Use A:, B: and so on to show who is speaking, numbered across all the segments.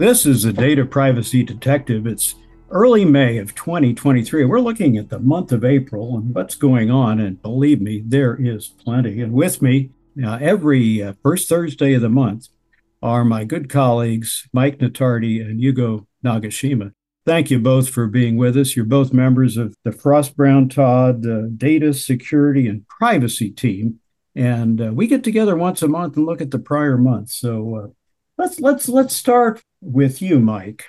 A: This is the Data Privacy Detective. It's early May of 2023. We're looking at the month of April and what's going on. And believe me, there is plenty. And with me, uh, every uh, first Thursday of the month, are my good colleagues, Mike Natardi and Hugo Nagashima. Thank you both for being with us. You're both members of the Frost Brown Todd uh, Data Security and Privacy Team. And uh, we get together once a month and look at the prior month. So uh, let's let's let's start with you, Mike.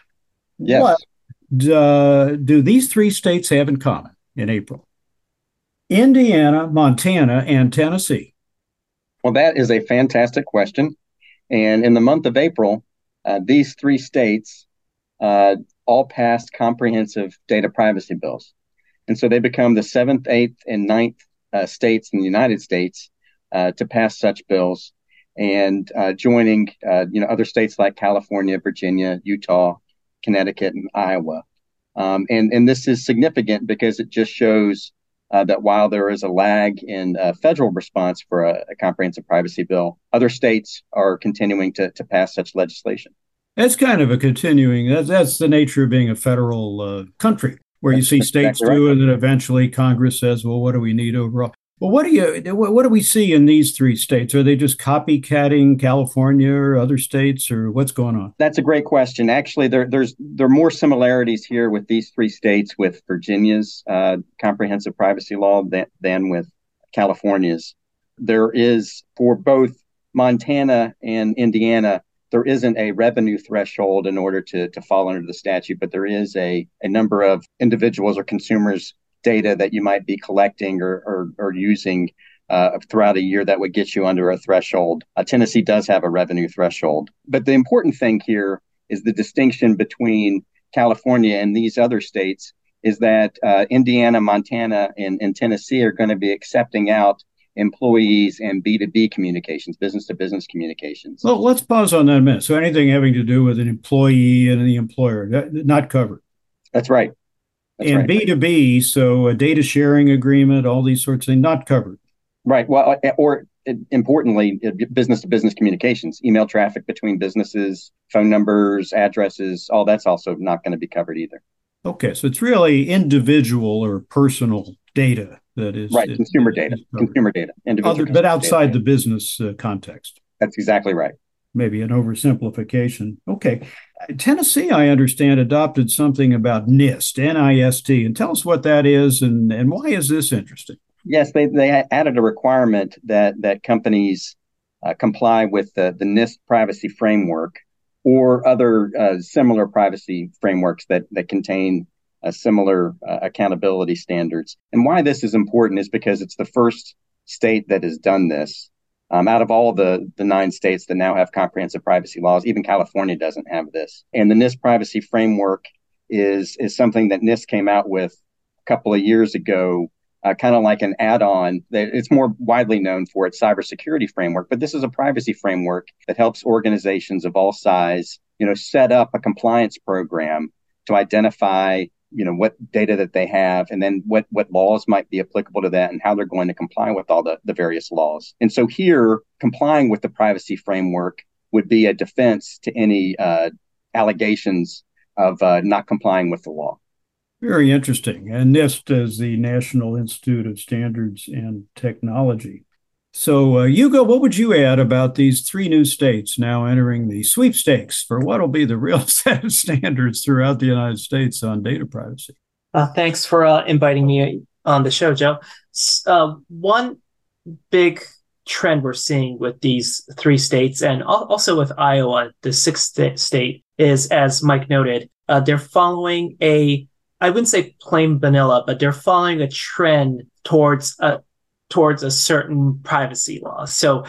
B: Yes.
A: What uh, do these three states have in common in April? Indiana, Montana, and Tennessee.
B: Well, that is a fantastic question. And in the month of April, uh, these three states uh, all passed comprehensive data privacy bills. And so they become the seventh, eighth, and ninth uh, states in the United States uh, to pass such bills and uh, joining uh, you know other states like California, Virginia, Utah, Connecticut, and Iowa. Um, and and this is significant because it just shows uh, that while there is a lag in federal response for a, a, comprehensive privacy bill, other states are continuing to to pass such legislation.
A: That's kind of a continuing. That's that's the nature of being a federal uh, country, where that's you see states exactly do, right. and then eventually Congress says, "Well, what do we need overall?" Well, what do you what do we see in these three states? Are they just copycatting California or other states, or what's going on?
B: That's a great question. Actually, there there's there are more similarities here with these three states with Virginia's uh, comprehensive privacy law than, than with California's. There is for both Montana and Indiana, there isn't a revenue threshold in order to to fall under the statute, but there is a a number of individuals or consumers data that you might be collecting or, or, or using uh, throughout a year that would get you under a threshold. Uh, Tennessee does have a revenue threshold. But the important thing here is the distinction between California and these other states is that uh, Indiana, Montana, and, and Tennessee are going to be accepting out employees and B2B communications, business to business communications.
A: Well, let's pause on that a minute. So anything having to do with an employee and the employer, not covered.
B: That's right.
A: That's and B two B, so a data sharing agreement, all these sorts of things, not covered.
B: Right. Well, uh, or uh, importantly, business to business communications, email traffic between businesses, phone numbers, addresses, all that's also not going to be covered either.
A: Okay, so it's really individual or personal data that is
B: right. consumer data, consumer data, individual,
A: Other, but outside data. the business uh, context.
B: That's exactly right
A: maybe an oversimplification. Okay. Tennessee, I understand, adopted something about NIST, N-I-S-T, and tell us what that is and, and why is this interesting?
B: Yes, they, they added a requirement that that companies uh, comply with the, the NIST privacy framework or other uh, similar privacy frameworks that, that contain uh, similar uh, accountability standards. And why this is important is because it's the first state that has done this. Um, out of all the, the nine states that now have comprehensive privacy laws, even California doesn't have this. And the NIST privacy framework is is something that NIST came out with a couple of years ago, uh, kind of like an add-on. It's more widely known for its cybersecurity framework, but this is a privacy framework that helps organizations of all size, you know, set up a compliance program to identify you know what data that they have and then what what laws might be applicable to that and how they're going to comply with all the, the various laws. And so here complying with the privacy framework would be a defense to any uh, allegations of uh, not complying with the law.
A: Very interesting. And nist is the national institute of standards and technology so, uh, Hugo, what would you add about these three new states now entering the sweepstakes for what will be the real set of standards throughout the United States on data privacy?
C: Uh, thanks for uh, inviting me on the show, Joe. Uh, one big trend we're seeing with these three states and also with Iowa, the sixth state, is as Mike noted, uh, they're following a I wouldn't say plain vanilla, but they're following a trend towards a, towards a certain privacy law. So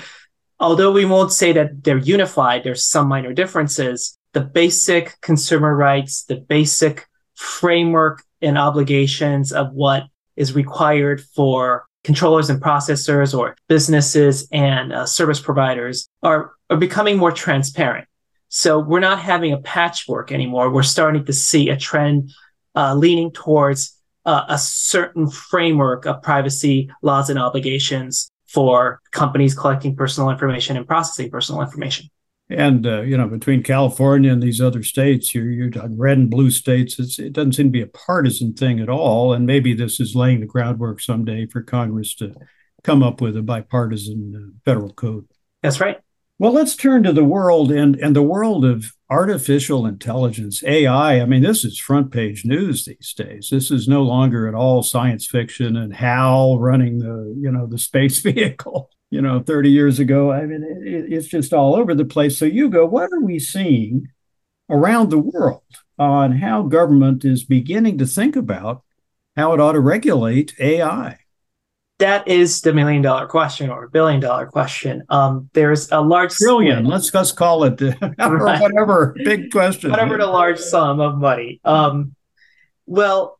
C: although we won't say that they're unified, there's some minor differences. The basic consumer rights, the basic framework and obligations of what is required for controllers and processors or businesses and uh, service providers are, are becoming more transparent. So we're not having a patchwork anymore. We're starting to see a trend uh, leaning towards uh, a certain framework of privacy laws and obligations for companies collecting personal information and processing personal information.
A: And uh, you know, between California and these other states, you're you're red and blue states. it doesn't seem to be a partisan thing at all. And maybe this is laying the groundwork someday for Congress to come up with a bipartisan uh, federal code.
C: That's right.
A: Well, let's turn to the world and and the world of artificial intelligence, AI. I mean, this is front page news these days. This is no longer at all science fiction and Hal running the you know the space vehicle you know, 30 years ago. I mean, it, it's just all over the place. So, Hugo, what are we seeing around the world on how government is beginning to think about how it ought to regulate AI?
C: That is the million dollar question or billion dollar question. Um, there's a large
A: trillion. Let's let's call it right. whatever big question.
C: Whatever the large sum of money. Um, well,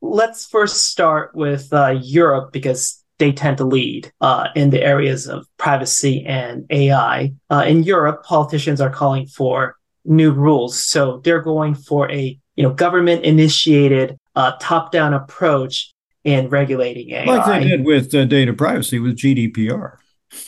C: let's first start with uh, Europe because they tend to lead uh, in the areas of privacy and AI. Uh, in Europe, politicians are calling for new rules, so they're going for a you know government initiated uh, top down approach in regulating AI,
A: like they did with uh, data privacy with GDPR.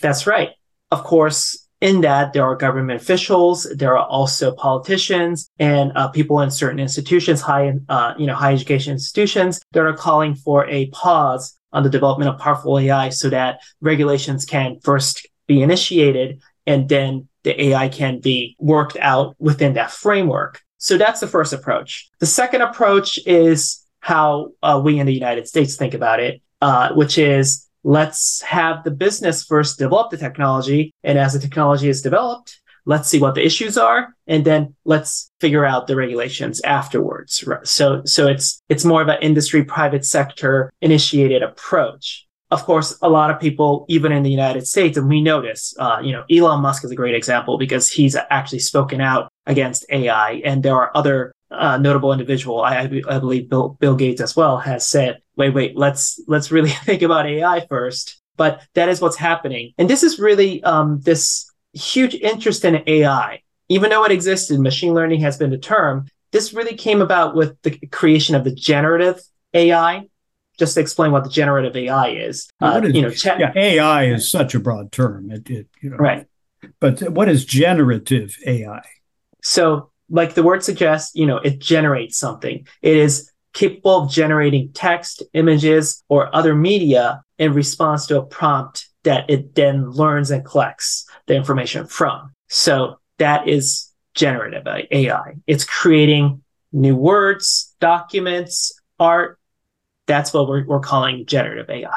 C: That's right. Of course, in that there are government officials there are also politicians and uh, people in certain institutions high uh, you know high education institutions that are calling for a pause on the development of powerful ai so that regulations can first be initiated and then the ai can be worked out within that framework so that's the first approach the second approach is how uh, we in the united states think about it uh, which is let's have the business first develop the technology. And as the technology is developed, let's see what the issues are and then let's figure out the regulations afterwards so so it's it's more of an industry private sector initiated approach of course a lot of people even in the united states and we notice uh, you know elon musk is a great example because he's actually spoken out against ai and there are other uh, notable individual, I, I believe Bill, Bill Gates as well, has said, wait, wait, let's let's really think about AI first. But that is what's happening, and this is really um, this huge interest in AI. Even though it existed, machine learning has been the term. This really came about with the creation of the generative AI. Just to explain what the generative AI is,
A: uh, is you know, chat- yeah, AI is such a broad term. It, it you know,
C: right.
A: But what is generative AI?
C: So like the word suggests, you know, it generates something. It is capable of generating text, images, or other media in response to a prompt that it then learns and collects the information from. So that is generative AI. It's creating new words, documents, art. That's what we're, we're calling generative AI.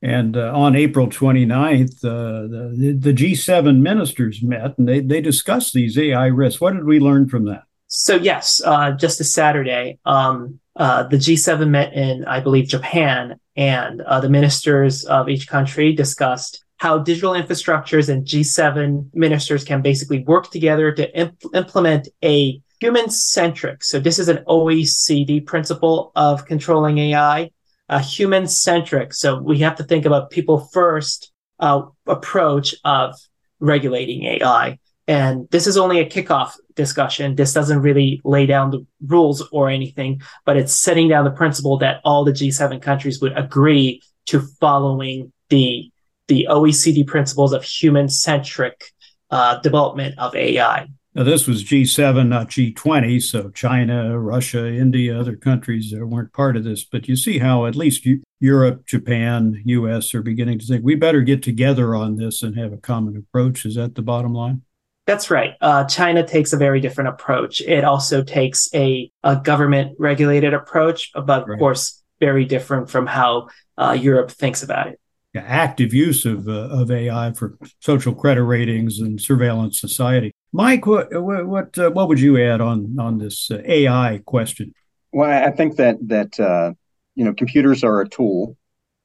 A: And uh, on April 29th, uh, the, the G7 ministers met and they, they discussed these AI risks. What did we learn from that?
C: So, yes, uh, just a Saturday, um, uh, the G7 met in, I believe, Japan, and uh, the ministers of each country discussed how digital infrastructures and G7 ministers can basically work together to imp- implement a human centric. So, this is an OECD principle of controlling AI a human centric. So we have to think about people first uh, approach of regulating AI. And this is only a kickoff discussion. This doesn't really lay down the rules or anything, but it's setting down the principle that all the G7 countries would agree to following the the OECD principles of human centric uh, development of AI.
A: Now, this was G7, not G20. So China, Russia, India, other countries that weren't part of this. But you see how at least Europe, Japan, US are beginning to think we better get together on this and have a common approach. Is that the bottom line?
C: That's right. Uh, China takes a very different approach. It also takes a, a government regulated approach, but right. of course, very different from how uh, Europe thinks about it
A: active use of, uh, of AI for social credit ratings and surveillance society. Mike, what what uh, what would you add on on this uh, AI question?
B: Well, I think that that uh, you know computers are a tool,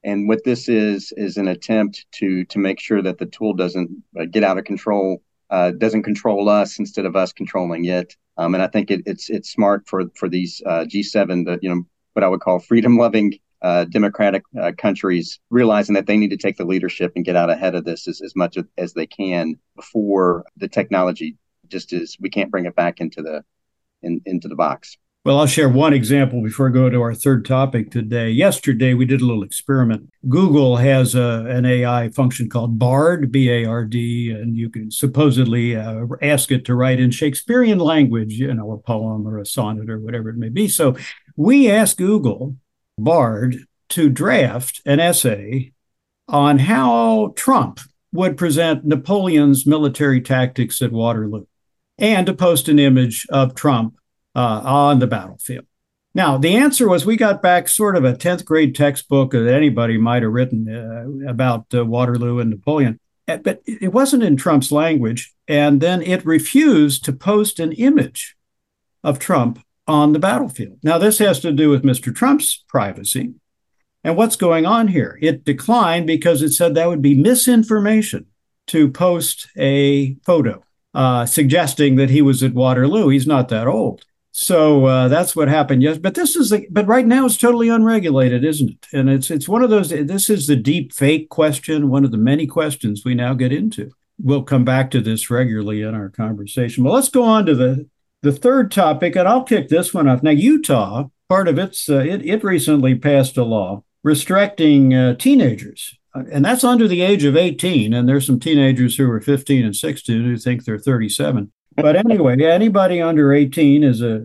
B: and what this is is an attempt to to make sure that the tool doesn't uh, get out of control, uh, doesn't control us instead of us controlling it. Um, and I think it, it's it's smart for for these G7, the you know what I would call freedom loving uh, democratic uh, countries realizing that they need to take the leadership and get out ahead of this as, as much as they can before the technology just is we can't bring it back into the in, into the box
A: Well, I'll share one example before I go to our third topic today. Yesterday, we did a little experiment. Google has a, an AI function called Bard, B A R D, and you can supposedly uh, ask it to write in Shakespearean language, you know, a poem or a sonnet or whatever it may be. So we asked Google, Bard, to draft an essay on how Trump would present Napoleon's military tactics at Waterloo and to post an image of Trump uh, on the battlefield. Now, the answer was we got back sort of a 10th grade textbook that anybody might have written uh, about uh, Waterloo and Napoleon, uh, but it wasn't in Trump's language. And then it refused to post an image of Trump on the battlefield. Now, this has to do with Mr. Trump's privacy. And what's going on here? It declined because it said that would be misinformation to post a photo uh, suggesting that he was at Waterloo. He's not that old. So uh, that's what happened. Yes, but this is the, but right now it's totally unregulated, isn't it? And it's it's one of those. This is the deep fake question, one of the many questions we now get into. We'll come back to this regularly in our conversation. Well, let's go on to the the third topic, and I'll kick this one off. Now, Utah, part of its uh, it it recently passed a law restricting uh, teenagers, and that's under the age of 18. And there's some teenagers who are 15 and 16 who think they're 37 but anyway, anybody under 18 is a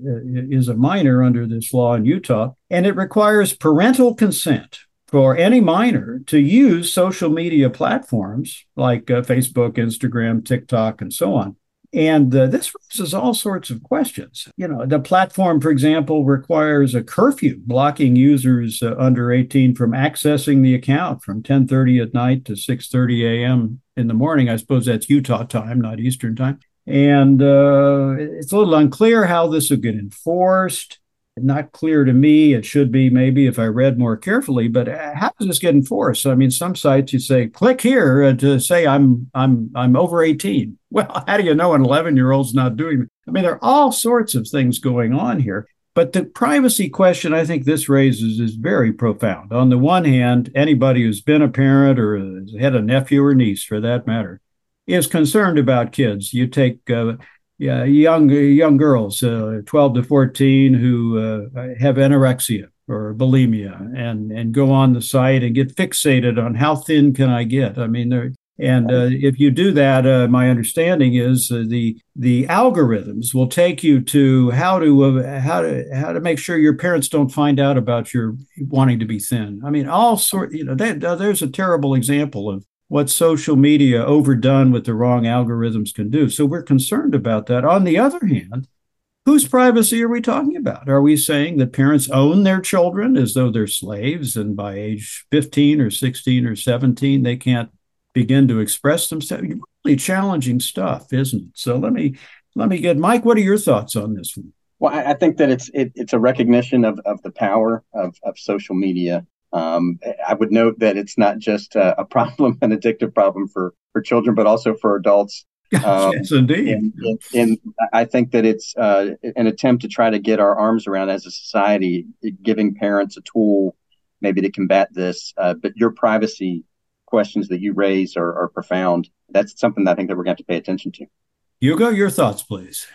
A: is a minor under this law in Utah, and it requires parental consent for any minor to use social media platforms like uh, Facebook, Instagram, TikTok, and so on. And uh, this raises all sorts of questions. You know, the platform, for example, requires a curfew blocking users uh, under 18 from accessing the account from 10:30 at night to 6:30 a.m. in the morning. I suppose that's Utah time, not Eastern time. And uh, it's a little unclear how this will get enforced. Not clear to me. It should be maybe if I read more carefully. But uh, how does this get enforced? I mean, some sites you say click here uh, to say I'm I'm I'm over 18. Well, how do you know an 11 year old's not doing? I mean, there are all sorts of things going on here. But the privacy question I think this raises is very profound. On the one hand, anybody who's been a parent or had a nephew or niece, for that matter, is concerned about kids. You take uh, yeah, young young girls, uh, 12 to 14, who uh, have anorexia or bulimia, and and go on the site and get fixated on how thin can I get. I mean, and uh, if you do that, uh, my understanding is uh, the the algorithms will take you to how to uh, how to how to make sure your parents don't find out about your wanting to be thin. I mean, all sort. You know, that, there's a terrible example of what social media overdone with the wrong algorithms can do. So we're concerned about that. On the other hand, whose privacy are we talking about? Are we saying that parents own their children as though they're slaves and by age 15 or 16 or 17 they can't begin to express themselves? Really challenging stuff, isn't it? So let me let me get Mike, what are your thoughts on this one?
B: Well, I, think that it's it, it's a recognition of, of the power of, of social media um, I would note that it's not just a, a, problem, an addictive problem for, for children, but also for adults.
A: Um, yes, indeed.
B: And, and, I think that it's uh, an attempt to try to get our arms around as a society, giving parents a tool maybe to combat this. Uh, but your privacy questions that you raise are, are profound. That's something that I think that we're going to have to pay attention to.
A: Hugo, your thoughts, please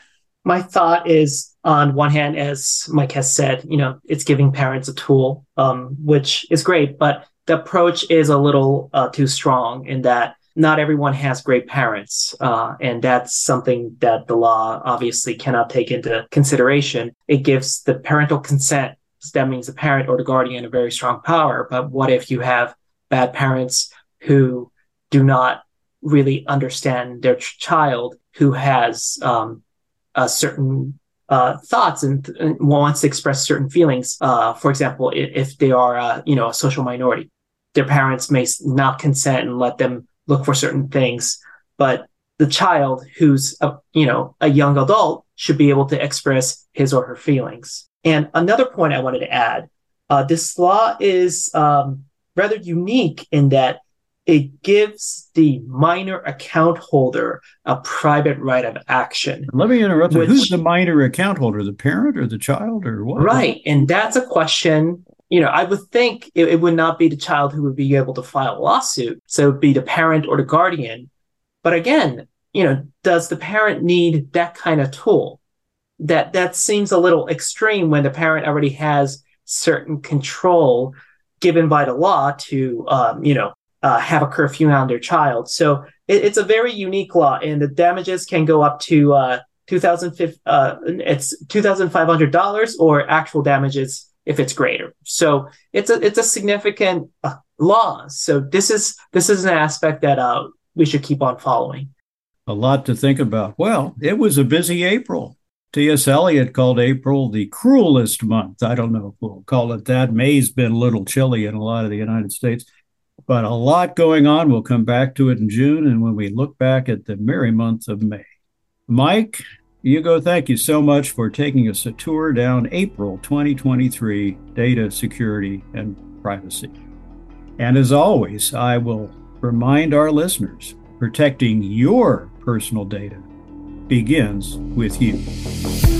C: my thought is on one hand, as Mike has said, you know, it's giving parents a tool, um, which is great, but the approach is a little uh, too strong in that not everyone has great parents. Uh, and that's something that the law obviously cannot take into consideration. It gives the parental consent. That means the parent or the guardian a very strong power. But what if you have bad parents who do not really understand their ch- child, who has um, uh, certain uh, thoughts and, and, wants to express certain feelings. Uh, for example, if, if they are, uh, you know, a social minority, their parents may not consent and let them look for certain things, but the child who's, a, you know, a young adult should be able to express his or her feelings. And another point I wanted to add, uh, this law is um, rather unique in that it gives the minor account holder a private right of action.
A: Let me interrupt. Which, Who's the minor account holder? The parent or the child or what?
C: Right. And that's a question. You know, I would think it, it would not be the child who would be able to file a lawsuit. So it'd be the parent or the guardian. But again, you know, does the parent need that kind of tool? that that seems a little extreme when the parent already has certain control given by the law to um, you know uh, have a curfew on their child. So it, it's a very unique law, and the damages can go up to uh, two thousand uh, it's two thousand five hundred dollars or actual damages if it's greater. So it's a it's a significant uh, law. So this is this is an aspect that uh, we should keep on following.
A: A lot to think about. Well, it was a busy April. T.S. Eliot called April the cruelest month. I don't know if we'll call it that. May's been a little chilly in a lot of the United States, but a lot going on. We'll come back to it in June and when we look back at the merry month of May. Mike, Hugo, thank you so much for taking us a tour down April 2023 data security and privacy. And as always, I will remind our listeners protecting your personal data begins with you.